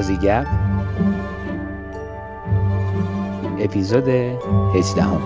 آزیگپ اپیزود 18 هم.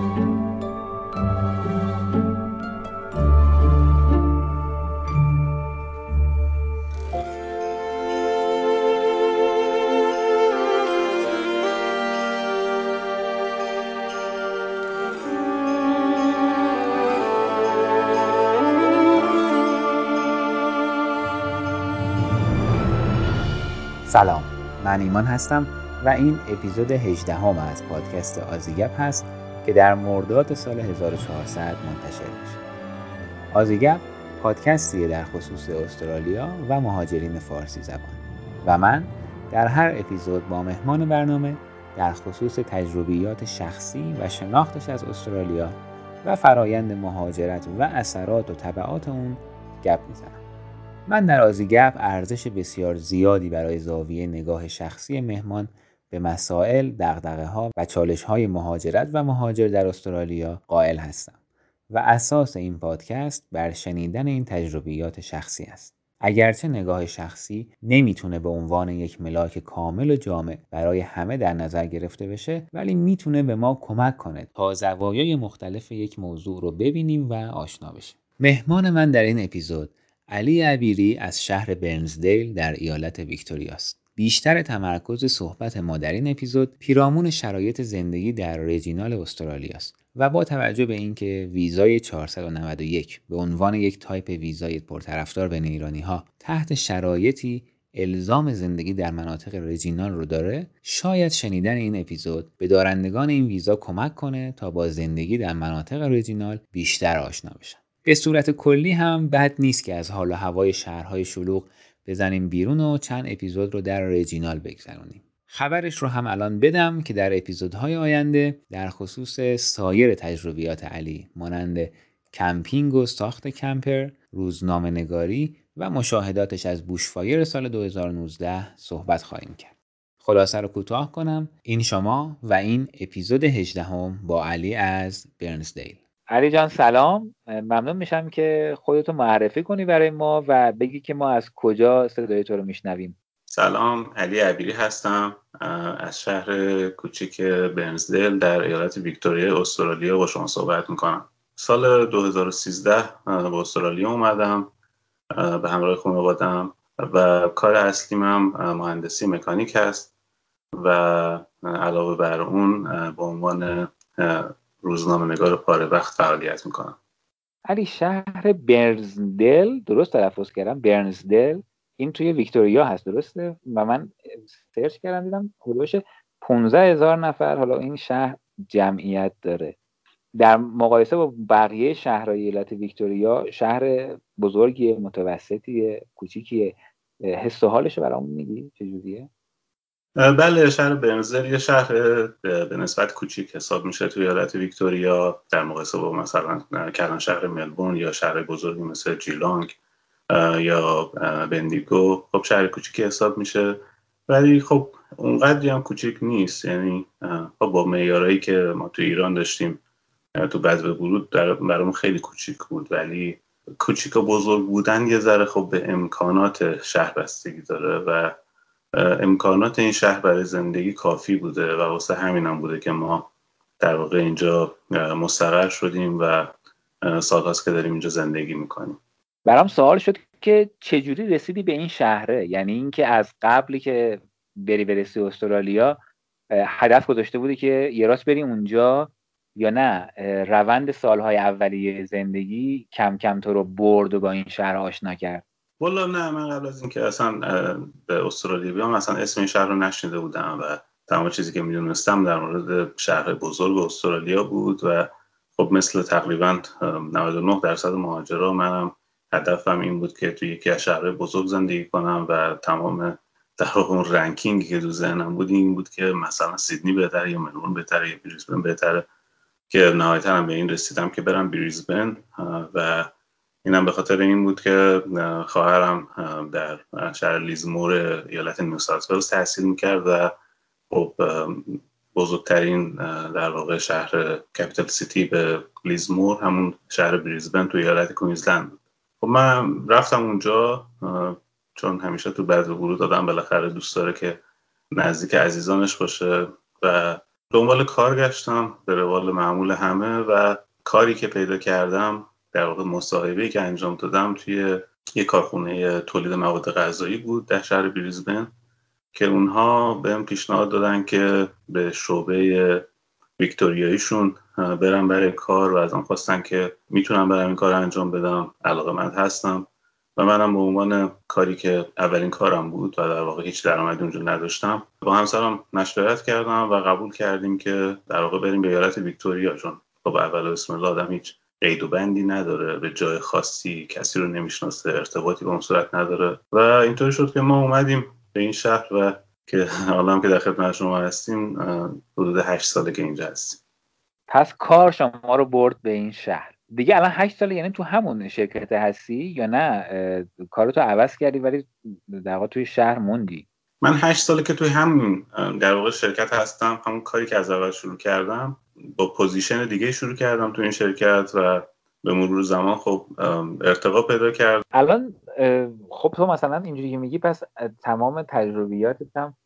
سلام من ایمان هستم و این اپیزود 18 هم از پادکست آزیگپ هست که در مرداد سال 1400 منتشر میشه. آزیگپ پادکستیه در خصوص استرالیا و مهاجرین فارسی زبان. و من در هر اپیزود با مهمان برنامه در خصوص تجربیات شخصی و شناختش از استرالیا و فرایند مهاجرت و اثرات و طبعات اون گپ می‌زنم. من در آزیگپ ارزش بسیار زیادی برای زاویه نگاه شخصی مهمان به مسائل، دقدقه ها و چالش های مهاجرت و مهاجر در استرالیا قائل هستم و اساس این پادکست بر شنیدن این تجربیات شخصی است. اگرچه نگاه شخصی نمی‌تونه به عنوان یک ملاک کامل و جامع برای همه در نظر گرفته بشه ولی می‌تونه به ما کمک کنه تا زوایای مختلف یک موضوع رو ببینیم و آشنا بشیم. مهمان من در این اپیزود علی عبیری از شهر برنزدیل در ایالت ویکتوریا است. بیشتر تمرکز صحبت ما در این اپیزود پیرامون شرایط زندگی در regional استرالیا است و با توجه به اینکه ویزای 491 به عنوان یک تایپ ویزای پرطرفدار بین ایرانی ها تحت شرایطی الزام زندگی در مناطق regional رو داره شاید شنیدن این اپیزود به دارندگان این ویزا کمک کنه تا با زندگی در مناطق regional بیشتر آشنا بشن به صورت کلی هم بد نیست که از حال و هوای شهرهای شلوغ بزنیم بیرون و چند اپیزود رو در regional بگذرونیم. خبرش رو هم الان بدم که در اپیزودهای آینده در خصوص سایر تجربیات علی مانند کمپینگ و ساخت camper، روزنامه نگاری و مشاهداتش از bushfire سال 2019 صحبت خواهیم کرد. خلاصه رو کوتاه کنم این شما و این اپیزود 18 هم با علی از برنزدیل علی جان سلام. ممنون میشم که خودتو معرفی کنی برای ما و بگی که ما از کجا صدای تو رو میشنویم. سلام علی عبیری هستم از شهر کوچیک برنزدل در ایالت ویکتوریا استرالیا با شما صحبت می‌کنم. سال 2013 به استرالیا اومدم به همراه خانوادم و کار اصلیم هم مهندسی مکانیک هست و علاوه بر اون به عنوان روزنامه نگار پاره وقت فعالیت می‌کنم. علی شهر برنزدل درست تلفظ کردم برنزدل. این توی ویکتوریا هست درسته؟ و من سرچ کردم دیدم حدوش 15 هزار نفر حالا این شهر جمعیت داره. در مقایسه با بقیه شهرهای ایالت ویکتوریا شهر بزرگی متوسطی کوچیکیه. حس و حالش برامون میگی چجوریه؟ بله شهر برنزل یه شهر به نسبت کوچیک حساب میشه توی ایالت ویکتوریا. در مقایسه با مثلا کلان شهر ملبورن یا شهر بزرگی مثل جیلانگ یا بندیگو خب شهر کوچیکی حساب میشه. ولی خب اونقدری هم کوچیک نیست. یعنی خب با معیارهایی که ما تو ایران داشتیم تو به ورود برامون خیلی کوچیک بود. ولی کوچیک و بزرگ بودن یه ذره خب به امکانات شهر بستگی داره و امکانات این شهر برای زندگی کافی بوده و واسه همین هم بوده که ما در واقع اینجا مستقر شدیم و سالهاست که داریم اینجا زندگی می‌کنیم. برام سوال شد که چجوری رسیدی به این شهره؟ یعنی اینکه از قبلی که بری برسی استرالیا هدف گذاشته بودی که یه راست بری اونجا یا نه؟ روند سالهای اولیه زندگی کم کم تو رو برد و با این شهر آشنا کرد. والا نه من قبل از اینکه اصلا به استرالیا بیام اصلا اسم این شهر رو نشنیده بودم و تمام چیزی که می‌دونستم در مورد شهر بزرگ استرالیا بود و خب مثل تقریبا 99 درصد مهاجرا منم هدفم این بود که توی یکی از شهرهای بزرگ زندگی کنم و تمام در اون رنکینگی که تو ذهنم بود این بود که مثلا سیدنی بهتره یا ملبورن بهتره یا بریزبن بهتره که نهایتا به این رسیدم که برم بریزبن و اینم به خاطر این بود که خواهرم در شهر لیزمور ایالت نیو ساوت تحصیل می‌کرد و خب بزرگترین در واقع شهر capital city به لیزمور همون شهر بریزبن تو ایالت کوینزلند بود. خب من رفتم اونجا چون همیشه تو بعد ورود آدم بالاخره دوست داره که نزدیک عزیزانش باشه و دنبال کار گشتم به روال معمول همه و کاری که پیدا کردم در واقع مصاحبه که انجام دادم توی یه کارخونه تولید مواد غذایی بود در شهر بریزبن که اونها بهم پیشنهاد دادن که به شعبه ویکتوریاییشون برم برای کار و از آن خواستن که می‌تونم برم این کار انجام بدم علاقه من هستم و منم به عنوان کاری که اولین کارم بود و در واقع هیچ درآمدی اونجا نداشتم با همسرم مشورت کردم و قبول کردیم که در واقع بریم به ایالت ویکتوریا چون خب اول اسم الله آدم هیچ قید و بندی نداره به جای خاصی کسی رو نمی‌شناسه ارتباطی به اون صورت نداره. و اینطوری شد که ما اومدیم به این شهر و که حالا که در خدمت شما هستیم حدود هشت ساله که اینجا هستیم. پس کار شما رو برد به این شهر. دیگه الان هشت ساله یعنی تو همون شرکت هستی یا نه؟ کارتو عوض کردی ولی در واقع توی شهر موندی. من هشت ساله که توی همون در واقع شرکت هستم همون کاری که از اول شروع کردم با position دیگه شروع کردم تو این شرکت و به مرور زمان خب ارتقا پیدا کرد الان خب تو مثلا اینجوری میگی پس تمام تجربیاتت هم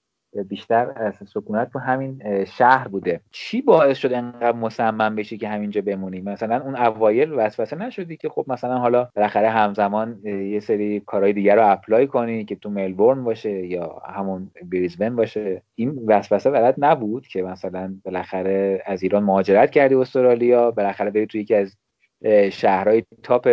بیشتر سکونت تو همین شهر بوده. چی باعث شد انقدر مصمم بشی که همینجا بمونی؟ مثلا اون اوایل وسوسه نشدی که خب مثلا حالا بالاخره همزمان یه سری کارهای دیگر رو apply کنی که تو ملبورن باشه یا همون بریزبن باشه. این وسوسه برات نبود که مثلا بالاخره از ایران مهاجرت کردی استرالیا بالاخره بری تو یکی از شهرهای تاپ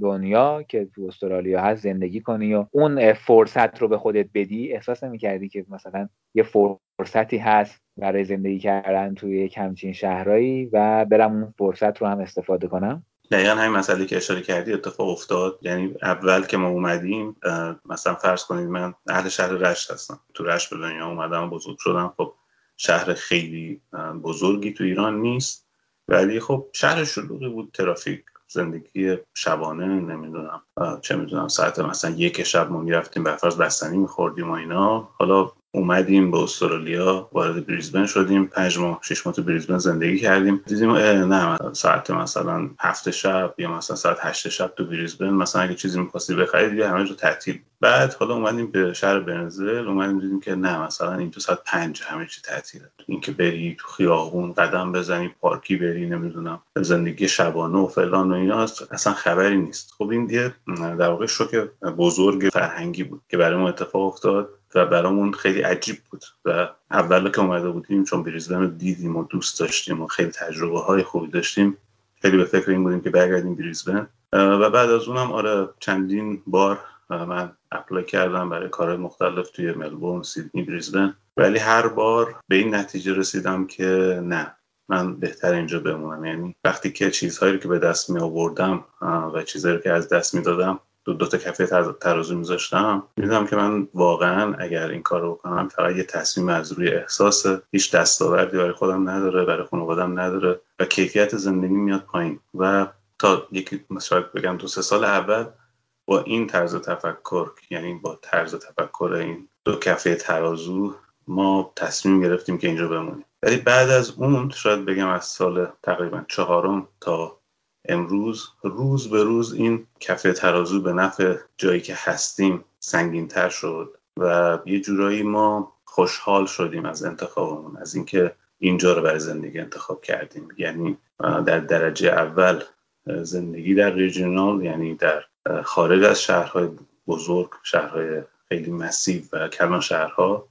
دنیا که تو استرالیا هست زندگی کنی و اون فرصت رو به خودت بدی. احساس نمی‌کردی که مثلا یه فرصتی هست برای زندگی کردن توی یک همچین شهرهایی و برم اون فرصت رو هم استفاده کنم؟ دقیقا همین مسئله که اشاره کردی اتفاق افتاد. یعنی اول که ما اومدیم مثلا فرض کنید من اهل شهر رشت هستم. تو رشت به دنیا اومدم بزرگ شدم. خب شهر خیلی بزرگی تو ایران نیست. ولی خب شهر شلوغی بود ترافیک زندگی شبانه نمی‌دونم چه می‌دونم ساعت مثلا یک شب ما می‌رفتیم به فرض بستنی میخوردیم و اینا. حالا اومدیم به استرالیا وارد بریزبن شدیم. پنج ماه شش ماه تو بریزبن زندگی کردیم. دیدیم نه ساعت مثلا هفت شب یا مثلا ساعت هشت شب تو بریزبن. مثلا اگه چیزی می‌خواستی بخرید دیگه همه جو تعطیل. بعد حالا اومدیم به شهر برنزل. اومدیم دیدیم که نه مثلا اینجا ساعت پنج همه چی تعطیله. اینکه بری تو خیابون قدم بزنی پارکی بری نمی‌دونم زندگی شبانه و فلان و اینا اصلا خبری نیست. خب این یه در واقع شوک بزرگ فرهنگی بود که برای ما اتفاق افتاد. و برامون خیلی عجیب بود و اول که اومده بودیم چون بریزبن رو دیدیم و دوست داشتیم و خیلی تجربه های خوبی داشتیم خیلی به فکر این بودیم که برگردیم بریزبن. و بعد از اونم آره چندین بار من اپلای کردم برای کارهای مختلف توی ملبورن سیدنی بریزبن. ولی هر بار به این نتیجه رسیدم که نه من بهتر اینجا بمونم. یعنی وقتی که چیزهایی که به دست می آوردم و چیزهایی که از دست می دادم دو, دو تا کفه ترازو میذاشتم. می‌دونم که من واقعا اگر این کار رو بکنم فقط یه تصمیم از روی احساس هیچ دستاوردی برای خودم نداره برای خانوادم نداره و کیفیت زندگی میاد پایین. و تا یکی مثلا بگم دو سه سال اول با این طرز تفکر یعنی با طرز تفکر این دو کفه ترازو ما تصمیم گرفتیم که اینجا بمونیم. ولی بعد از اون شاید بگم از سال تقریبا چهارم تا امروز روز به روز این کفه ترازو به نفع جایی که هستیم سنگین تر شد و یه جورایی ما خوشحال شدیم از انتخابمون از اینکه اینجا رو برای زندگی انتخاب کردیم. یعنی در درجه اول زندگی در ریجینال یعنی در خارج از شهرهای بزرگ شهرهای خیلی مسیو و کلان شهرها.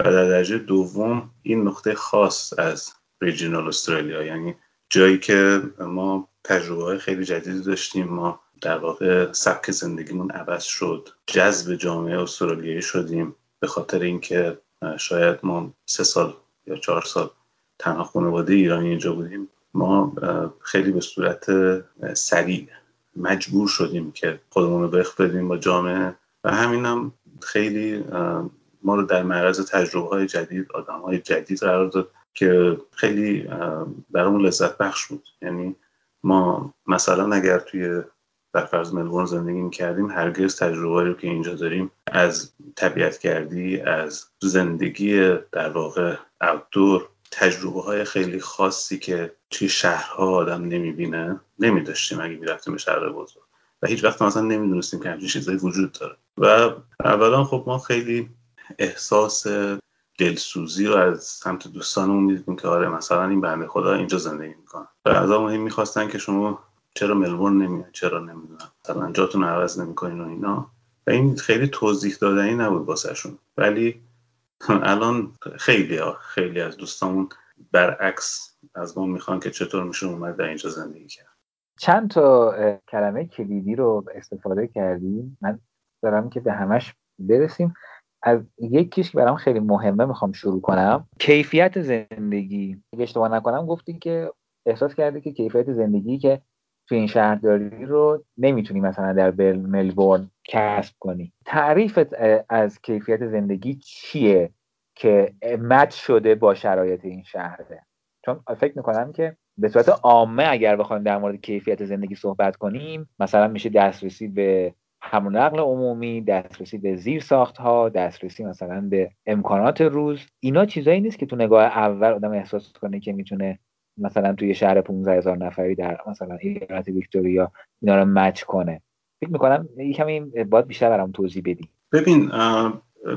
و در درجه دوم این نقطه خاص از ریجینال استرالیا یعنی جایی که ما تجربه های خیلی جدیدی داشتیم. ما در واقع سبک زندگیمون عوض شد. جذب جامعه استرالیایی شدیم به خاطر اینکه شاید ما سه سال یا چهار سال تنها خانواده ایرانی اینجا بودیم. ما خیلی به صورت سریع مجبور شدیم که خودمون رو بخ بدیم با جامعه. و همین هم خیلی ما رو در معرض تجربه های جدید آدم های جدید قرار داد که خیلی برامون لذت بخش بود. یعنی ما مثلا اگر توی در فرض ملبورن زندگی کردیم هرگز تجربه رو که اینجا داریم از طبیعت کردی از زندگی در واقع اوتدور تجربه های خیلی خاصی که توی شهرها آدم نمی‌بینه نمیداشتیم اگه می‌رفتیم به شهر بزرگ. و هیچ وقت مثلا نمی‌دونستیم که همچین چیزایی وجود داره. و اولا خب ما خیلی احساس دلسوزی رو از سمت دوستانمون می‌دیدیم که آره مثلا این بنده خدا اینجا زندگی می‌کنه. و از همون می‌خواستن که شما چرا ملبورن نمیاد چرا نمی‌دونم مثلا جاتون عوض نمی‌کنین و اینا. و این خیلی توضیح دادنی نبود واسهشون. ولی الان خیلی ها خیلی از دوستامون برعکس از ما می‌خوان که چطور میشه اومد در اینجا زندگی کرد. چند تا کلمه کلیدی رو استفاده کردیم. من دارم که به همش برسیم. از یکیش که برام خیلی مهمه می‌خوام شروع کنم کیفیت زندگی. اگه اشتباه نکنم گفتی که احساس کردی که کیفیت زندگی که تو این شهرداری رو نمی‌تونی مثلا در ملبورن کسب کنی. تعریفت از کیفیت زندگی چیه که مد شده با شرایط این شهره؟ چون فکر می‌کنم که به صورت عامه اگر بخوایم در مورد کیفیت زندگی صحبت کنیم مثلا میشه دسترسی به همون نقل عمومی دسترسی به زیر ساخت ها دسترسی مثلا به امکانات روز. اینا چیزایی نیست که تو نگاه اول آدم احساس کنه که می‌تونه مثلا توی شهر 15 هزار نفری در مثلا ایالت ویکتوریا اینا رو مچ کنه. فکر می‌کنم کمی باید بیشتر برام توضیح بدی. ببین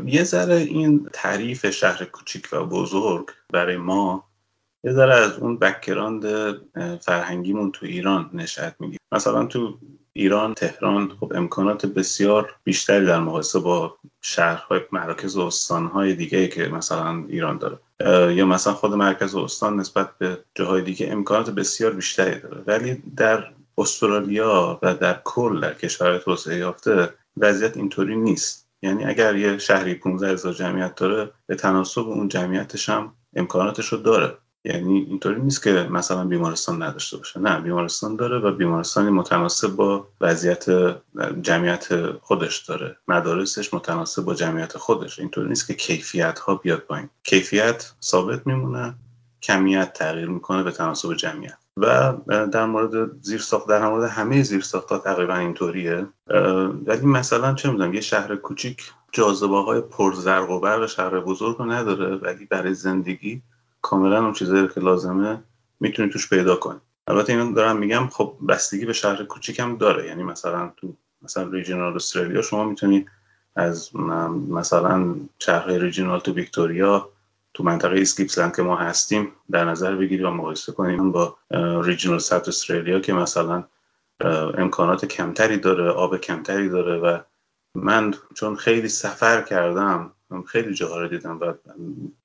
یه ذره این تعریف شهر کوچیک و بزرگ برای ما یه ذره از اون background فرهنگیمون تو ایران نشأت می‌گیره. مثلا تو ایران تهران خب امکانات بسیار بیشتری در مقایسه با شهرهای مراکز و استانهای دیگه که مثلا ایران داره. یا مثلا خود مرکز استان نسبت به جاهای دیگه امکانات بسیار بیشتری داره. ولی در استرالیا و در کل در کشورهای توسعه یافته وضعیت اینطوری نیست. یعنی اگر یه شهری 15 هزار جمعیت داره به تناسب اون جمعیتش هم امکاناتش رو داره. یعنی اینطوری نیست که مثلا بیمارستان نداشته باشه. نه بیمارستان داره و بیمارستانی متناسب با وضعیت جمعیت خودش داره. مدارسش متناسب با جمعیت خودش. اینطوری نیست که کیفیت ها بیاد پایین. کیفیت ثابت میمونه کمیت تغییر می‌کنه به تناسب جمعیت. و در مورد زیر ساخت در مورد همه زیر ساخت ها تقریبا اینطوریه. ولی مثلا چه می‌دونم یه شهر کوچیک جاذبه های پرزرق و برق شهر بزرگ رو نداره ولی برای زندگی کاملا اون چیزایی که لازمه می‌تونی توش پیدا کنی. البته اینو دارم میگم خب بستگی به شهر کوچیکم داره. یعنی مثلا تو مثلا regional استرالیا شما می‌تونی از مثلا شهر regional تو ویکتوریا تو منطقه East Gippsland که ما هستیم در نظر بگیری و مقایسه کنیم با regional South Australia که مثلا امکانات کمتری داره آب کمتری داره. و من چون خیلی سفر کردم خیلی جاها رو دیدم و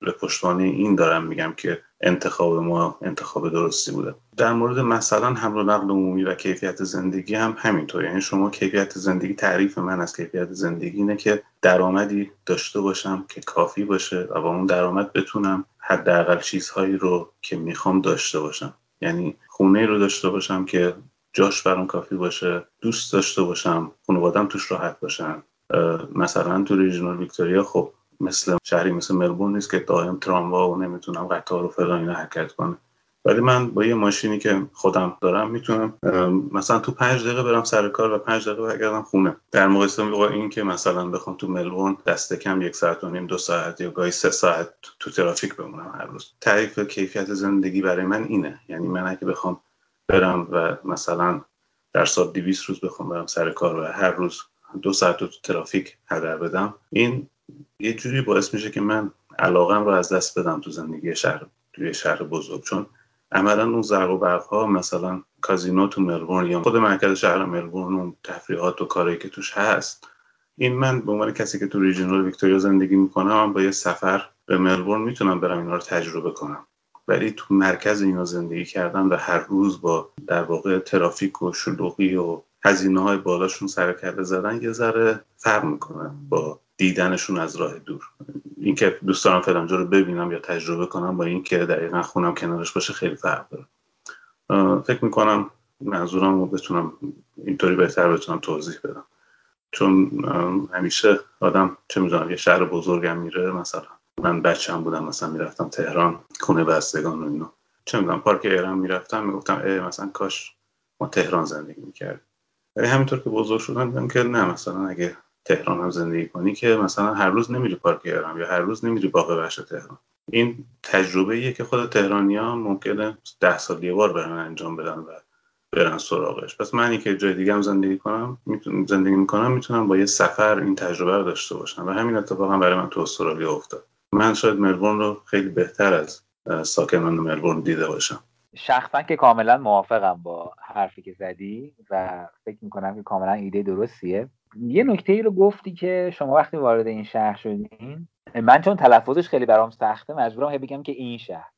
به پشتوانه این دارم میگم که انتخاب ما انتخاب درستی بوده. در مورد مثلا حمل و نقل عمومی و کیفیت زندگی هم همینطور یعنی شما کیفیت زندگی تعریف من از کیفیت زندگی اینه که درآمدی داشته باشم که کافی باشه و با اون درآمد بتونم حداقل چیزهایی رو که می‌خوام داشته باشم. یعنی خونه رو داشته باشم که جاش برام کافی باشه دوست داشته باشم خانوادم توش راحت باشن. مثلا تو ریژنال ویکتوریا خب مثل شهری مثل ملبورن نیست که دائم تراموا و نمی‌تونم قطار و فلان اینا حرکت کنه. ولی من با یه ماشینی که خودم دارم می‌تونم مثلا تو پنج دقیقه برم سر کار و پنج دقیقه برگردم خونه. در مقایسه با این که مثلا بخوام تو ملبورن دست کم یک ساعت و نیم دو ساعت یا گاهی سه ساعت تو ترافیک بمونم هر روز. تعریف کیفیت زندگی برای من اینه. یعنی من اگه بخوام برم و مثلا در سال 200 روز بخوام برم سر کار و هر روز دو ساعت تو ترافیک هدر بدم. این یه جوری باعث میشه که من علاقم رو از دست بدم تو زندگی شهر توی شهر بزرگ. چون عملا اون زرق و برق ها مثلا کازینو تو ملبورن یا خود مرکز شهر ملبورن اون تفریحات و کاری که توش هست این من به عنوان کسی که تو ریجنال ویکتوریا زندگی می‌کنم با یه سفر به ملبورن می‌تونم برم اینا رو تجربه کنم. ولی تو مرکز اینا زندگی کردن و هر روز با در واقع ترافیک و شلوغی و هزینه های بالاشون سر کرده زدن یه ذره فرق می‌کنه با دیدنشون از راه دور. اینکه دوست دارم فلانجا رو ببینم یا تجربه کنم با اینکه دقیقا خونم کنارش باشه خیلی فرق داره. فکر می‌کنم منظورم رو بتونم اینطوری بهتر بتونم توضیح بدم. چون همیشه آدم چه می‌دونم یه شهر بزرگم میره مثلا من بچم بودم مثلا می‌رفتم تهران خونه بستگان و اینا. چه می‌دونم پارک ایران می‌رفتم می‌گفتم ای مثلا کاش ما تهران زندگی می‌کردیم. ولی همینطور که بزرگ شدم دیدم که نه مثلا اگه تهران هم زندگی کنی که مثلا هر روز نمیری پارک یا هر روز نمیری باغ وحش تهران. این تجربه ایه که خود تهرانیا ممکنه ده سال یه بار برن انجام بدن و برن سراغش. پس منی که جای دیگه هم زندگی کنم می‌تونم زندگی می‌کنم می‌تونم با یه سفر این تجربه رو داشته باشم و همین اتفاق هم برای من تو استرالیا افتاد. من شاید ملبورن رو خیلی بهتر از ساکنان ملبورن دیده باشم. شخصا که کاملا موافقم با حرفی که زدی و فکر می‌کنم که کاملا ایده درستیه. یه نکته ای رو گفتی که شما وقتی وارد این شهر شدین من چون تلفظش خیلی برام سخته مجبورم بگم که این شهر.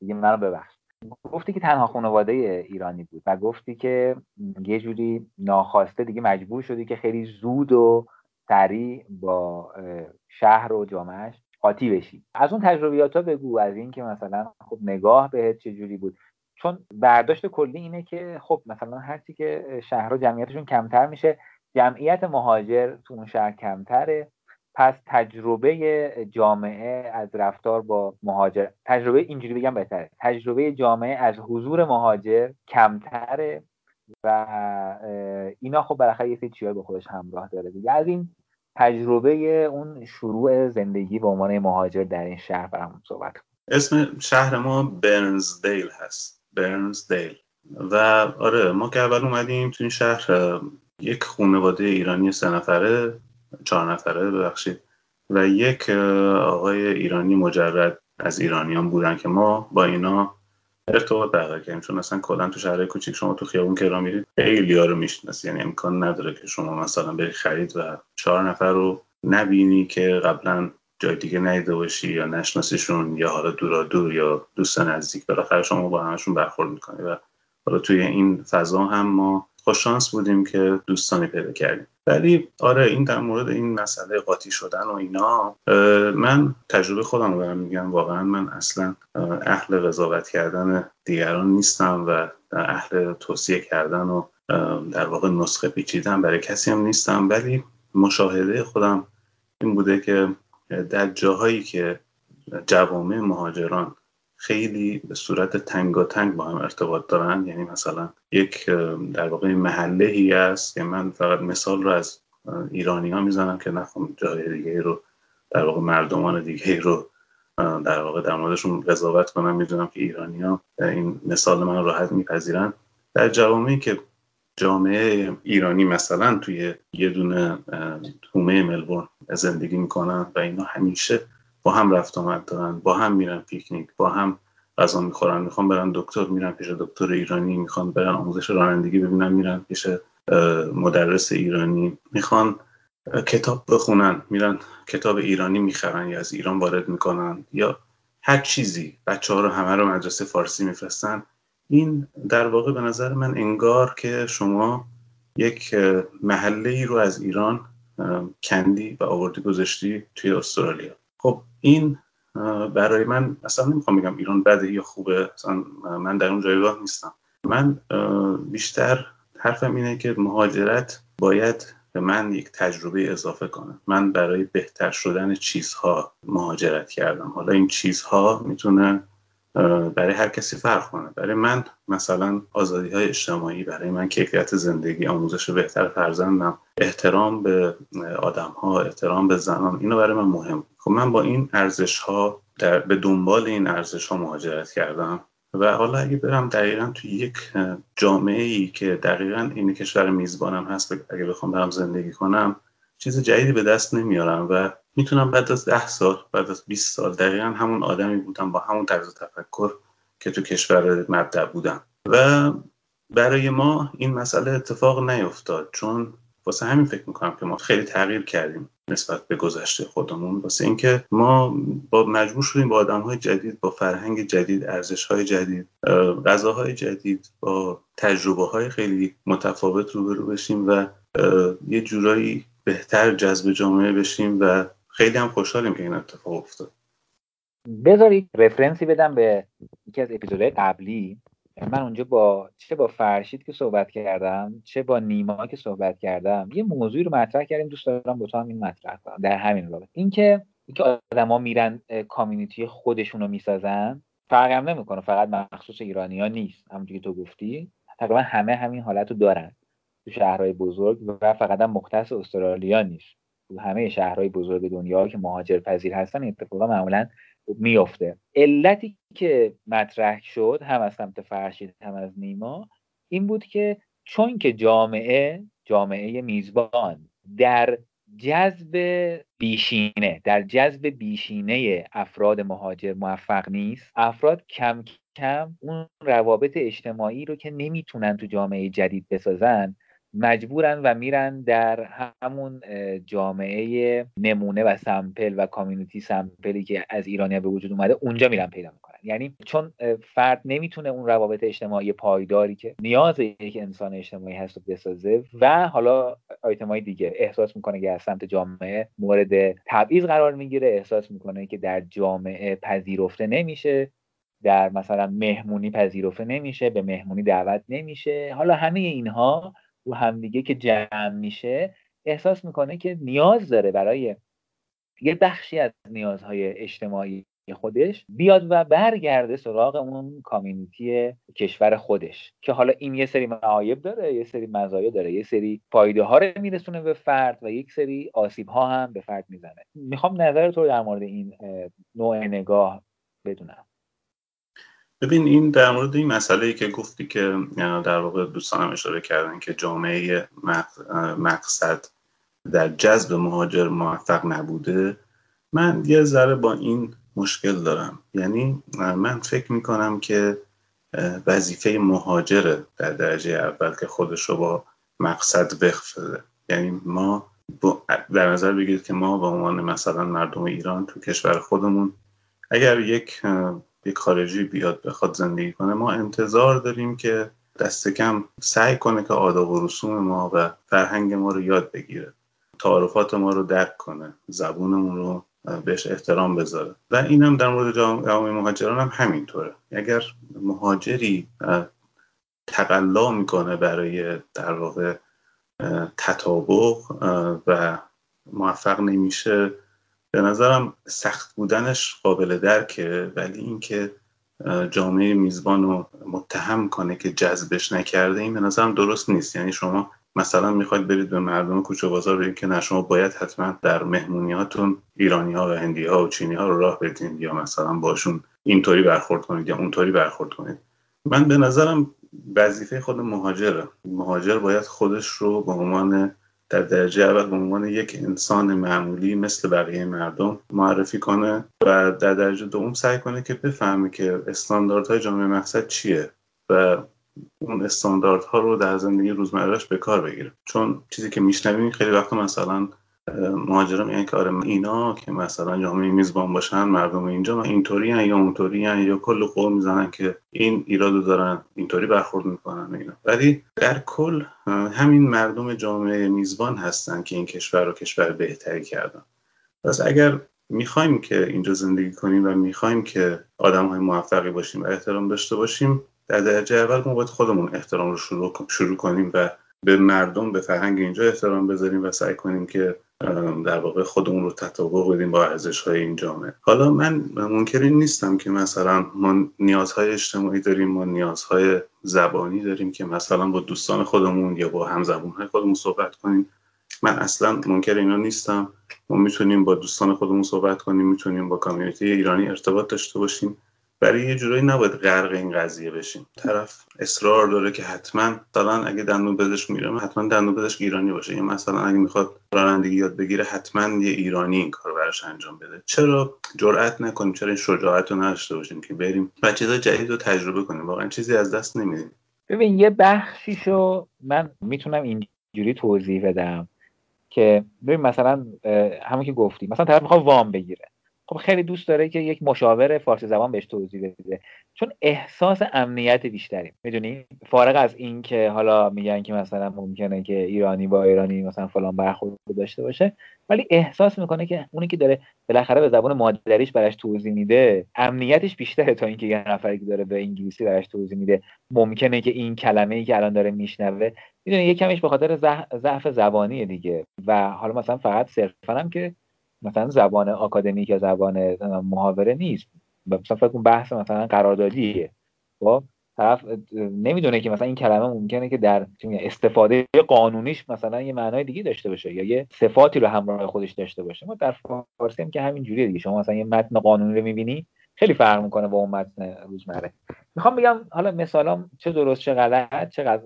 دیگه منو ببخش. گفتی که تنها خانواده ایرانی بود و گفتی که یه جوری ناخواسته دیگه مجبور شدی که خیلی زود و سریع با شهر و جامعش قاطی بشی. از اون تجربیات ها بگو از اینکه مثلا خب نگاه بهت چجوری بود؟ چون برداشت کلی اینه که خب مثلا هرچی که شهرها جمعیتشون کمتر میشه جمعیت مهاجر تو اون شهر کمتره. پس تجربه جامعه از رفتار با مهاجر تجربه اینجوری بگم بهتره. تجربه جامعه از حضور مهاجر کمتره و اینا خب بالاخره یه سری چیزای با خودش همراه داره دیگه. از این تجربه اون شروع زندگی به عنوان مهاجر در این شهر برامون صحبت اسم شهر ما برنزدیل هست. برنزدیل و آره ما که اول اومدیم تو این شهر یک خانواده ایرانی سه نفره چهار نفره ببخشید. و یک آقای ایرانی مجرد از ایرانیان بودن که ما با اینا ارتباط برقرار کردیم. چون اصلا کلا تو شهرهای کوچیک شما تو خیابون که راه میرید خیلی رو می‌شناسی. یعنی امکان نداره که شما مثلا بری خرید و چهار نفر رو نبینی که قبلا جای دیگه ندیده باشی یا نشناسیشون یا حالا دورا دور یا دوست نزدیک بالاخره شما با همشون برخورد می‌کنی و حالا توی این فضا هم ما خوششانس بودیم که دوستانی پیدا کردیم. ولی آره این در مورد این مسئله قاطی شدن و اینا من تجربه خودم رو میگم. واقعا من اصلا اهل قضاوت کردن دیگران نیستم و اهل توصیه کردن و در واقع نسخه پیچیدن برای کسی هم نیستم. ولی مشاهده خودم این بوده که در جاهایی که جوامع مهاجران خیلی به صورت تنگاتنگ با هم ارتباط دارن یعنی مثلا یک در واقع محله ای است که من فقط مثال رو از ایرانی ها می‌زنم که نخوام جای دیگه رو در واقع مردمان دیگه رو در واقع در موردشون قضاوت کنم. می‌دونم که ایرانی ها این مثال من راحت میپذیرن. در جوامعی که جامعه ایرانی مثلا توی یه دونه تومه ملبورن زندگی می‌کنن و اینا همیشه با هم رفت آمد دارن با هم میرن پیکنیک با هم غذا می‌خورن می‌خوان برن دکتر میرن پیش دکتر ایرانی می‌خوان برن آموزش رانندگی ببینن میرن پیش مدرس ایرانی می‌خوان کتاب بخونن میرن کتاب ایرانی می‌خرن یا از ایران وارد می‌کنن یا هر چیزی. بچه ها رو همه رو مدرسه فارسی میفرستن. این در واقع به نظر من انگار که شما یک محله ای رو از ایران کندی و آوردی گذاشتی توی استرالیا. خب این برای من اصلا نمی‌خوام بگم ایران بده یا خوبه اصلا من در اون جایگاه نیستم. من بیشتر حرفم اینه که مهاجرت باید به من یک تجربه اضافه کنه. من برای بهتر شدن چیزها مهاجرت کردم. حالا این چیزها می‌تونه برای هر کسی فرق کنه. برای من مثلا آزادی های اجتماعی برای من کیفیت زندگی آموزش بهتر فرزندم احترام به آدم ها احترام به زنان اینو برای من مهم. خب من با این ارزش ها در به دنبال این ارزش ها مهاجرت کردم و حالا اگه برم دقیقا توی یک جامعه ای که دقیقا این کشور میزبانم هست اگه بخوام برم زندگی کنم چیز جدیدی به دست نمیارم و می‌تونم بعد از ده سال بعد از 20 سال دقیقا همون آدمی بودم با همون طرز تفکر که تو کشور مبدع بودم. و برای ما این مسئله اتفاق نیفتاد چون واسه همین فکر می‌کنم که ما خیلی تغییر کردیم نسبت به گذشته خودمون. واسه اینکه ما با مجبور شدیم با آدم های جدید با فرهنگ جدید ارزش های جدید غذاهای جدید با تجربه های خیلی متفاوت روبرو بشیم و یه جورایی بهتر جذب جامعه بشیم و خیلی هم خوشحالیم که این اتفاق افتاد. بذارید رفرنسی بدم به یکی از اپیزودهای قبلی. من اونجا با چه با فرشید که صحبت کردم چه با نیما که صحبت کردم یه موضوعی رو مطرح کردیم. دوست دارم با تو هم این مطرح کنم. در همین رابطه. اینکه اینکه آدما میرن کامیونیتی خودشون رو می‌سازن فرق هم نمی‌کنه. فقط مخصوص ایرانی ها نیست. همونجوری که تو گفتی. تقریبا همه همین حالت رو دارن. تو شهرهای بزرگ و فقط هم مختص استرالیا نیست. تو همه شهرهای بزرگ دنیا که مهاجر پذیر هستن اتفاقا معمولا میفته علتی که مطرح شد هم از سمت فرشید هم از نیما این بود که چون که جامعه جامعه میزبان در جذب بیشینه در جذب بیشینه افراد مهاجر موفق نیست افراد کم کم اون روابط اجتماعی رو که نمی‌تونن تو جامعه جدید بسازن مجبورن و میرن در همون جامعه نمونه و سمپل و کامیونیتی سمپلی که از ایرانیا به وجود اومده اونجا میرن پیدا می‌کنن. یعنی چون فرد نمی‌تونه اون روابط اجتماعی پایداری که نیاز یک انسان اجتماعی هست رو بسازه و حالا آیتم دیگه احساس می‌کنه که از سمت جامعه مورد تبعیض قرار می‌گیره احساس می‌کنه که در جامعه پذیرفته نمیشه در مثلا مهمونی پذیرفته نمیشه به مهمونی دعوت نمیشه. حالا همه اینها رو همدیگه که جمع میشه احساس می‌کنه که نیاز داره برای یه بخشی از نیازهای اجتماعی خودش بیاد و برگرده سراغ اون کامیونیتی کشور خودش. که حالا این یه سری معایب داره یه سری مزایا داره یه سری فایده ها رو میرسونه به فرد و یک سری آسیب ها هم به فرد می‌زنه. می‌خوام نظر تو در مورد این نوع نگاه بدونم. ببین این در مورد این مسئله ای که گفتی که در واقع دوستانم اشاره کردن که جامعه مقصد در جذب مهاجر موفق نبوده من یه ذره با این مشکل دارم. یعنی من فکر می‌کنم که وظیفه مهاجره در درجه اول که خودش رو با مقصد وقف یعنی ما در نظر بگیرید که ما به عنوان مثلا مردم ایران تو کشور خودمون اگر یک یک خارجی بیاد بخواد زندگی کنه. ما انتظار داریم که دست کم سعی کنه که آداب و رسوم ما و فرهنگ ما رو یاد بگیره. تعارفات ما رو درک کنه. زبونمون رو بهش احترام بذاره. و اینم در مورد جامعه مهاجران هم همینطوره. اگر مهاجری تقلا می‌کنه برای در واقع تطابق و موفق نمیشه به نظرم سخت بودنش قابل درکه ولی اینکه جامعه میزبان رو متهم کنه که جذبش نکرده این به نظرم درست نیست. یعنی شما مثلا می‌خواید برید به مردم کوچه بازار بگید که نه شما باید حتما در مهمونیاتون ایرانی ها و هندی ها و چینی ها رو راه بدین یا مثلا باشون اینطوری برخورد کنید یا اونطوری برخورد کنید. من به نظرم وظیفه خود مهاجره. مهاجر باید خودش رو به عنوان در درجه اول به عنوان یک انسان معمولی مثل بقیه مردم معرفی کنه و در درجه دوم سعی کنه که بفهمه که استانداردهای جامعه مقصد چیه و اون استانداردها رو در زندگی روزمرهش به کار بگیره. چون چیزی که میشنویم خیلی وقت مثلا مهاجران میگن که اینا که مثلا جامعه میزبان باشن مردم اینجا اینطوری یا اونطوری یا کل قول می‌زنن که این ایرادو دارن اینطوری برخورد می‌کنن اینا. ولی در کل همین مردم جامعه میزبان هستن که این کشور رو کشور بهتری کردن. پس اگر می‌خوایم که اینجا زندگی کنیم و می‌خوایم که آدم های موفقی باشیم و احترام داشته باشیم در درجه اول ما باید خودمون احترام رو شروع, شروع کنیم و به مردم به فرهنگ اینجا احترام بذاریم و سعی کنیم که در واقع خودمون رو تطابق بدیم با ارزش های این جامعه. حالا من منکر نیستم که مثلا ما نیازهای اجتماعی داریم ما نیازهای زبانی داریم که مثلا با دوستان خودمون یا با هم های خودمون صحبت کنیم. من اصلا منکر اینا نیستم. ما می‌تونیم با دوستان خودمون صحبت کنیم می‌تونیم با کامیونیتی ایرانی ارتباط داشته باشیم. برای یه جورایی نباید غرق این قضیه بشیم. طرف اصرار داره که حتما مثلا اگه دندون پزشک میره حتما دندون پزشک ایرانی باشه. یا مثلا اگه می‌خواد رانندگی یاد بگیره حتما یه ایرانی این کار براش انجام بده. چرا جرئت نکنیم؟ چرا این شجاعت رو نداشته باشیم که بریم و چیزای جدید رو تجربه کنیم؟ واقعا چیزی از دست نمیدیم. ببین یه بخشیشو من می‌تونم اینجوری توضیح بدم که ببین مثلا همون که گفتی مثلا طرف می‌خواد وام بگیره. خب خیلی دوست داره که یک مشاور فارسی زبان بهش توضیح بده. چون احساس امنیت بیشتری. می‌دونی؟ فارغ از این که حالا میگن که مثلا ممکنه که ایرانی با ایرانی مثلا فلان برخورد داشته باشه ولی احساس می‌کنه که اونی که داره بالاخره به زبان مادریش براش توضیح میده امنیتش بیشتره تا اینکه یه نفری که داره به انگلیسی براش توضیح میده. ممکنه که این کلمه ای که الان داره میشنوه می‌دونی؟ یه کمیش به خاطر ضعف زبانی دیگه. و حالا مثلا فقط صرفا هم که مثلا زبان آکادمیک یا زبان محاوره نیست. مثلا فکر کن بحث مثلا قراردادیه. خب طرف نمی‌دونه که مثلا این کلمه ممکنه که در استفاده قانونیش مثلا یه معنای دیگه داشته باشه یا یه صفاتی رو همراه خودش داشته باشه. ما در فارسی هم که همین جوریه دیگه. شما مثلا یه متن قانونی رو می‌بینی خیلی فرق می‌کنه با اون متن روزمره. می‌خوام بگم حالا مثالام چه درست چه غلط چقدر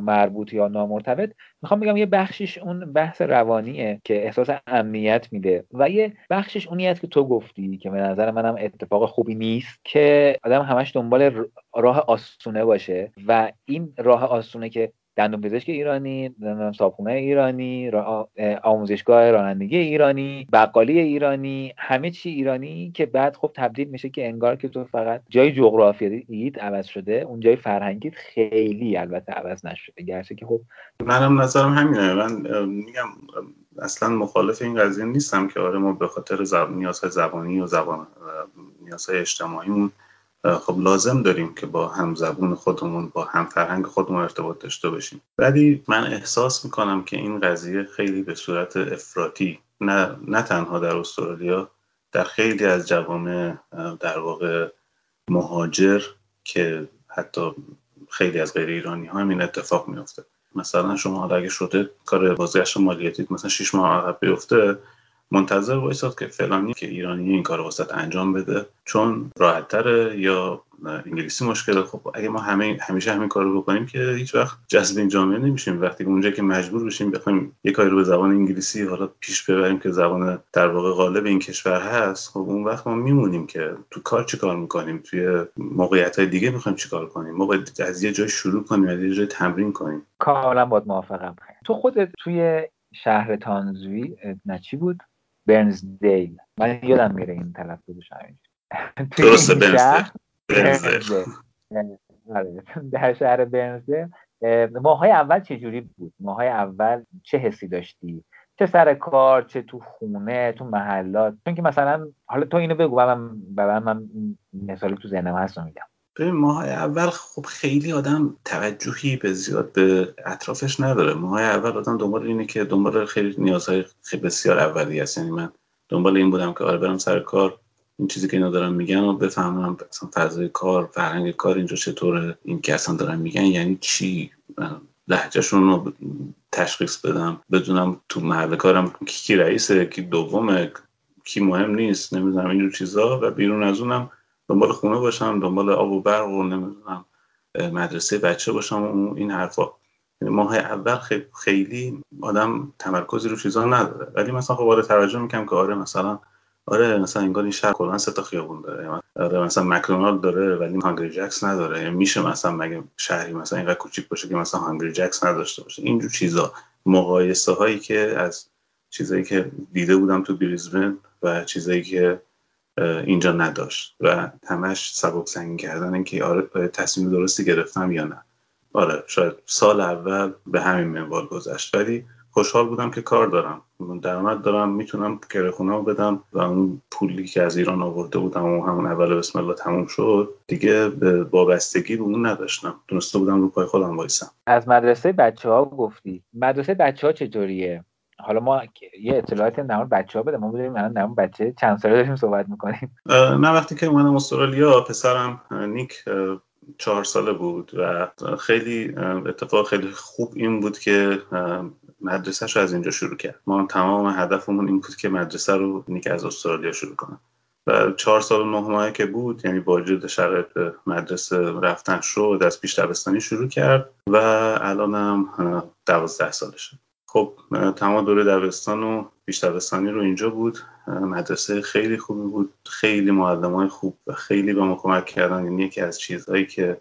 مربوط یا نامرتبط می‌خوام بگم یه بخشش اون بحث روانیه که احساس امنیت میده و یه بخشش اونی که تو گفتی که به نظر منم اتفاق خوبی نیست که آدم همش دنبال راه آسونه باشه و این راه آسونه که دندون پزشک ایرانی صابخونه ایرانی آموزشگاه رانندگی ایرانی بقالی ایرانی همه چی ایرانی که بعد خب تبدیل میشه که انگار که تو فقط جای جغرافیاییت عوض شده اون جای فرهنگیت خیلی البته عوض نشده. گرچه که خب منم نظرم همینه. من میگم اصلا مخالف این قضیه نیستم که آره ما به خاطر زب... نیازهای زبانی و زبان نیازهای اجتماعیمون خب لازم داریم که با هم زبون خودمون با هم فرهنگ خودمون ارتباط داشته باشیم. ولی من احساس می‌کنم که این قضیه خیلی به صورت افراطی نه, نه تنها در استرالیا در خیلی از جوامع در واقع مهاجر که حتی خیلی از غیر ایرانی ها هم این اتفاق میفته مثلا شما اگه شده کار بازگشت مالیاتی مثلا 6 ماه عقب بیفته منتظر وایساد که فلانی که ایرانی این کار واسط انجام بده چون راحتتره یا انگلیسی مشکل خب اگه ما همه همیشه همین کارو بکنیم که هیچ وقت جذب این جامعه نمیشیم. وقتی اونجا که مجبور بشیم بخوایم یه کاری رو به زبان انگلیسی حالا پیش ببریم که زبان در واقع غالب این کشور هست خب اون وقت ما میمونیم که تو کار چی کار می‌کنیم؟ توی موقعیت های دیگه می‌خوایم چیکار کنیم؟ ما باید از یه جای شروع کنیم از یه جای تمرین کنیم. کاملا باید موافقم. تو خودت توی شهر تانزوی نچی بود؟ برنزدیل من یادم میره این تلفظش درسته برنزدیل آره. در شهر برنزدیل ماهای اول چه جوری بود ماهای اول چه حسی داشتی چه سر کار چه تو خونه تو محلات چون که مثلا حالا تو اینو بگو من من, من مثالی تو ذهنم هست میگم ببین ماهای اول خب خیلی آدم توجهی به زیاد به اطرافش نداره. ماهای اول آدم دنبال اینه که دنبال خیلی نیازهای خیلی بسیار اولی هست یعنی من دنبال این بودم که آره برم سر کار این چیزی که اینا دارن میگن و بفهمم اصلا فضای کار فرهنگ کار اینجا چطوره این که اصلا دارن میگن یعنی چی؟ لحجهشون رو تشخیص بدم بدونم تو محل کارم کی رئیسه کی دومه کی مهم نیست نمی‌دونم اینجور چیزا و بیرون از اونم دنبال خونه باشم دنبال آب و برق و نمی‌دونم مدرسه بچه باشم و این حرفا. یعنی ماه اول خیلی آدم تمرکزی رو چیزا نداره. ولی مثلا خب آره توجه می‌کنم که آره مثلا آره مثلا انگار این شهر کلا سه تا خیابون داره. آره مثلا مکدونالد داره ولی هانگری جکس نداره. یعنی میشه مثلا مگه شهری مثلا اینقدر کوچیک باشه که مثلا هانگری جکس نداشته باشه. اینجور چیزا. مقایسه هایی که از چیزایی که دیده بودم تو بریزبن و چیزایی که اینجا نداشت و همش سبک سنگین کردن اینکه آره تصمیم درستی گرفتم یا نه. آره شاید سال اول به همین منوال گذشت ولی خوشحال بودم که کار دارم. درآمد دارم می‌تونم کرخونه بدم و اون پولی که از ایران آورده بودم و همون اول بسم الله تموم شد دیگه وابستگی به اون نداشتم. دونسته بودم رو پای خودم وایسم. از مدرسه بچه ها گفتی. مدرسه بچه ها چطوریه؟ حالا ما یه اطلاعاتی در بچه ها بده ما بدونیم الان در بچه چند ساله داریم صحبت می‌کنیم. نه وقتی که اومدم استرالیا پسرم نیک چهار ساله بود و خیلی اتفاق خیلی خوب این بود که مدرسهش رو از اینجا شروع کرد. ما تمام هدفمون این بود که مدرسه رو نیک از استرالیا شروع کنم. و چهار سال و نه ماهه که بود یعنی با وجود شرایط مدرسه رفتن شد از پیش دبستانی شروع کرد و الان هم دوازده سالشه. خب تمام دوره دبستان و پیش دبستانی رو اینجا بود. مدرسه خیلی خوبی بود خیلی معلم های خوب و خیلی به ما کمک کردن. یعنی یکی از چیزهایی که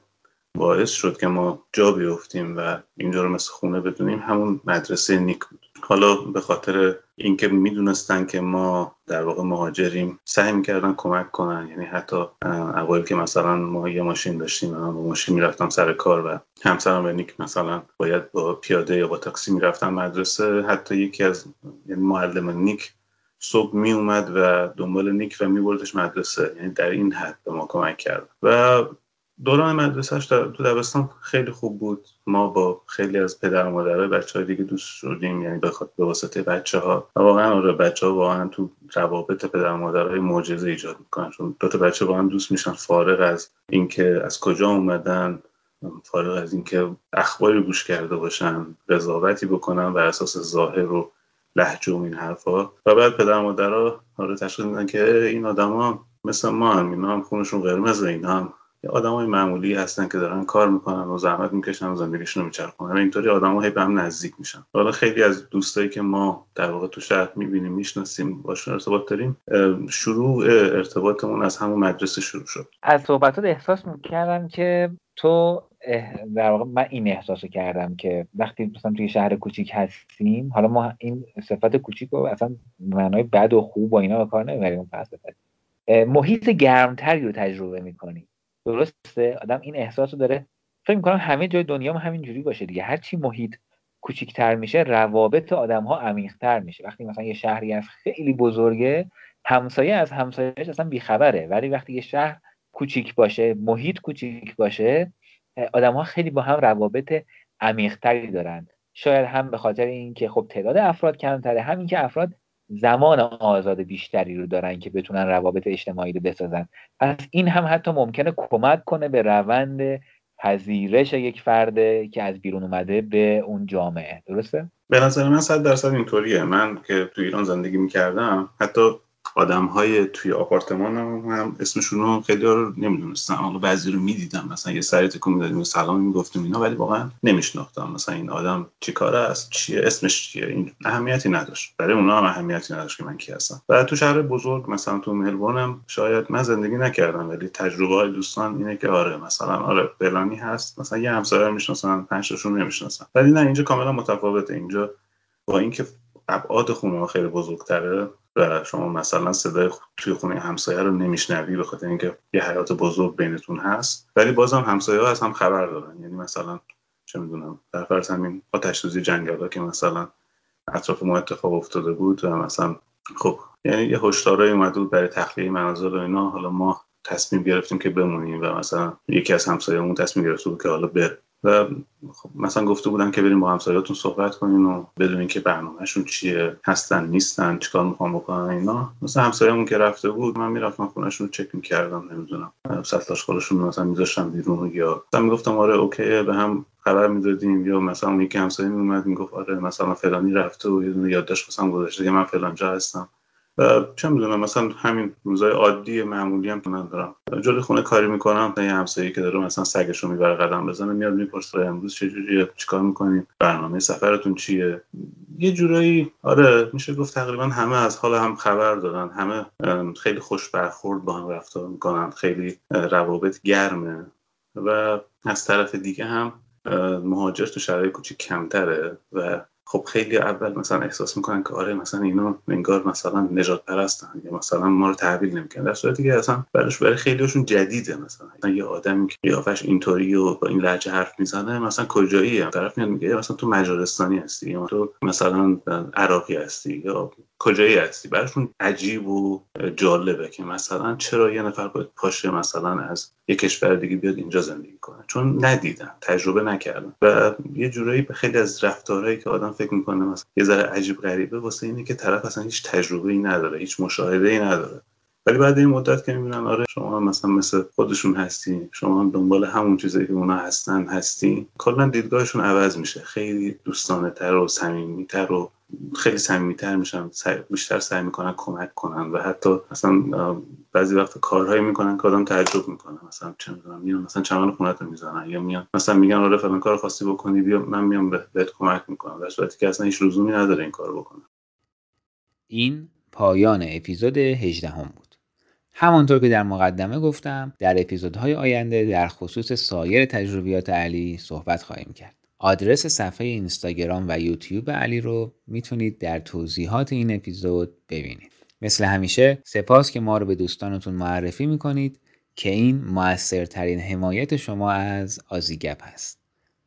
باعث شد که ما جا بیفتیم و اینجا رو مثل خونه بدونیم همون مدرسه نیک بود. حالا به خاطر اینکه می‌دونستن که ما در واقع مهاجریم سعی می‌کردن کمک کنن. یعنی حتی اوایل که مثلا ما یه ماشین داشتیم و با ماشین می‌رفتم سر کار و همسرم و نیک مثلا باید با پیاده یا با تاکسی می‌رفتم مدرسه حتی یکی از یعنی معلم نیک صبح می اومد و دنبال نیک و میبردش مدرسه. یعنی در این حد به ما کمک کرد. و دوران مدرسهش در تو دبستان خیلی خوب بود. ما با خیلی از پدر و مادرای بچه دیگه دوست شدیم یعنی به به واسطه بچه ها و واقعا آره بچه ها واقعا تو روابط پدر و مادرهای معجزه ایجاد می‌کنن. چون دو تا بچه واقعا دوست میشن. فارغ از اینکه از کجا اومدن فارغ از اینکه اخباری گوش کرده باشن قضاوتی بکنن بر اساس ظاهر و لهجه و این حرفا. و بعد پدر مادرها آره تشخیص میدن که این آدما مثل ما هم اینا هم خونشون قرمزه اینا هم آدم های معمولی هستن که دارن کار می‌کنن و زحمت می‌کشن و زندگیشون رو میچرخونن. و اینطوری آدم هی به هم نزدیک میشن. حالا خیلی از دوستایی که ما در واقع تو شهر می‌بینیم می‌شناسیم باشون ارتباط داریم شروع ارتباطمون از همون مدرسه شروع شد. از صحبتات احساس می‌کردم که تو در واقع من این احساس کردم که وقتی مثلا توی شهر کوچیک هستیم حالا ما این صفت کوچیک رو اصلا معنای بد و خوب و اینا به کار نمی‌بریم محیط گرمتری رو تجربه می‌کنیم. درسته؟ آدم این احساس رو داره. فکر می‌کنم همه جای دنیا هم همین جوری باشه دیگه. هرچی محیط کوچیکتر میشه روابط آدم ها عمیقتر میشه. وقتی مثلا یه شهری از خیلی بزرگه همسایه از همسایهش اصلا بیخبره. ولی وقتی یه شهر کوچیک باشه محیط کوچیک باشه آدم ها خیلی با هم روابط عمیقتری دارن. شاید هم به خاطر اینکه خب تعداد افراد کمتره همین که افراد زمان آزاد بیشتری رو دارن که بتونن روابط اجتماعی رو بسازن. پس این هم حتی ممکنه کمک کنه به روند پذیرش یک فرد که از بیرون اومده به اون جامعه. درسته؟ به نظر من صد درصد اینطوریه. من که تو ایران زندگی می‌کردم حتی آدم های توی آپارتمان هم, هم اسمشون رو خیلی رو نمی‌دونستم. حالا بعضی رو می‌دیدم. مثلا یه سری تکون می‌دادیم و سلام می‌گفتیم اینا ولی واقعا نمیشناختم. مثلا این آدم چی کاره است؟ چیه؟ اسمش چیه؟ این اهمیتی نداشت. برای اونا هم اهمیتی نداشت که من کی هستم. و تو شهر بزرگ مثلا تو ملبورن شاید من زندگی نکردم ولی تجربه های دوستان اینه که آره مثلا آره فلانی هست. مثلا یه همسایه می‌شناسن پنج تاشون نمی‌شناسن. ولی نه اینجا کاملا متفاوته. اینجا با اینکه ابعاد خونه خیلی بزرگتره و شما مثلا صدای توی خونه همسایه رو نمیشنوی به خاطر اینکه یه حیات بزرگ بینتون هست ولی بازم همسایه ها از هم خبر دارن. یعنی مثلا چه می‌دونم در فرض همین آتش سوزی جنگل که مثلا اطراف ما اتفاق افتاده بود و مثلا خب یعنی یه هشدارایی اومده بود برای تخلیه منازل و اینا. حالا ما تصمیم گرفتیم که بمونیم و مثلا یکی از همسایه‌مون تصمیم گرفته بود که حالا بره. و خب مثلا گفته بودن که بریم با همسایهاتون صحبت کنین و بدونین که برنامهشون چیه هستن نیستن چیکار می‌خوان بکنن اینا. مثلا همسایه‌مون که رفته بود من می‌رفتم خونهشون چک می‌کردم نمی‌دونم سطل خودشون مثلا میذاشتم بیرون یا مثلا می‌گفتم آره اوکی به هم خبر می‌دادیم. یا مثلا یکی همسایه میومد می‌گفت آره مثلا فلانی رفته و یه دونه یادداشت واسم گذاشته که من فلان جا هستم. چه می‌دونم مثلا همین روزای عادی معمولی هم من دارم. جلوی خونه کاری می‌کنم یه همسایه که داره مثلا سگش رو می‌بره قدم بزنه میاد می‌پرسه امروز چجوریه چیکار می‌کنین برنامه سفرتون چیه؟ یه جورایی آره میشه گفت تقریبا همه از حال هم خبر دارن همه خیلی خوش برخورد با هم رفتار می‌کنن. خیلی روابط گرمه. و از طرف دیگه هم مهاجر تو شرایط کوچیک کمتره و خب خیلی اول مثلا احساس می‌کنن که آره مثلا اینا انگار مثلا نجات پرستن یا مثلا ما رو تحویل نمی‌کنن. در صورتی که اصلا براش برای خیلیشون جدیده مثلا. یه آدمی که قیافش اینطوری و با این لهجه حرف می‌زنه مثلا کجایی طرف میاد میگه مثلا تو مجارستانی هستی یا تو مثلا عراقی هستی یا کجایی هستی؟ براشون عجیب و جالبه که مثلا چرا یه نفر باید پاشه مثلا از یه کشور دیگه بیاد اینجا زندگی کنه؟ چون ندیدن تجربه نکردن و یه جورایی به خیلی از رفتارهایی که آدم فکر می‌کنه مثلا یه ذره عجیب غریبه واسه اینه که طرف اصلا هیچ تجربه ای نداره هیچ مشاهده ای نداره. ولی بعد این مدت که می‌بینن آره شما مثلا مثل خودشون هستی شما هم دنبال همون چیزایی که اونا هستن هستی کلا دیدگاهشون عوض میشه. خیلی دوستانه تر و صمیمیتر و خیلی صمیمیتر میشن. بیشتر سعی می‌کنن کمک کنن و حتی مثلا بعضی وقت کارهایی می‌کنن که آدم تعجب می‌کنه. مثلا چه می‌دونم میان مثلا چمن خونت رو می‌زنن یا میان مثلا میگن آره فلان کار خواستی بکنی بیا من میام بهت کمک می‌کنم. در صورتی که اصلا هیچ لزومی نداره این کار بکنه. این پایان اپیزود 18 هم بود. همانطور که در مقدمه گفتم در اپیزودهای آینده در خصوص سایر تجربیات علی صحبت خواهیم کرد. آدرس صفحه اینستاگرام و یوتیوب علی رو می‌تونید در توضیحات این اپیزود ببینید. مثل همیشه سپاس که ما رو به دوستانتون معرفی می‌کنید که این موثرترین حمایت شما از آزیگپ هست.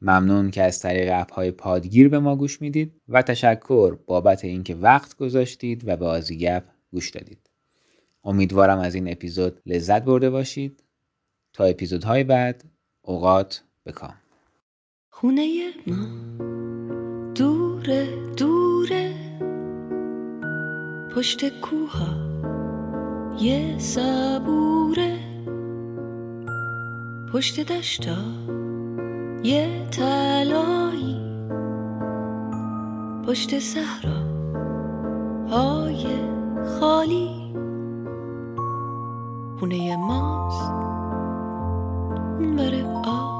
ممنون که از طریق اپ های پادگیر به ما گوش می‌دید و تشکر بابت اینکه وقت گذاشتید و به آزیگپ گوش دادید. امیدوارم از این اپیزود لذت برده باشید. تا اپیزودهای بعد اوقات بکام خونه ما دوره دوره. پشت کوها یه صبوره. پشت دشتا یه تلایی پشت صحرا های خالی. خونه ماست. اون آب.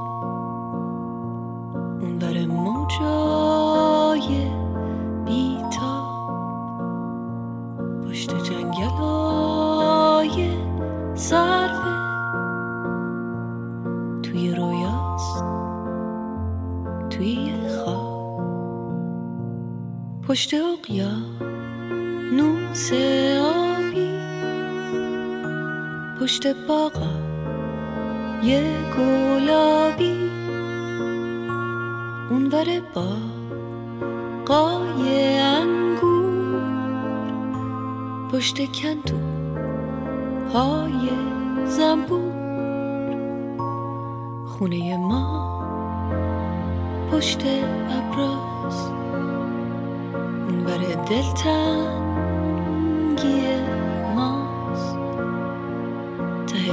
پشت باغا یه گلابی. اون بر با قای انگور پشت کندو های زنبور. خونه ما پشت ابراز. اون بر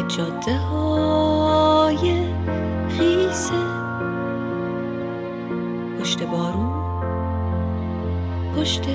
جاده های خیسه. پشت بارون پشت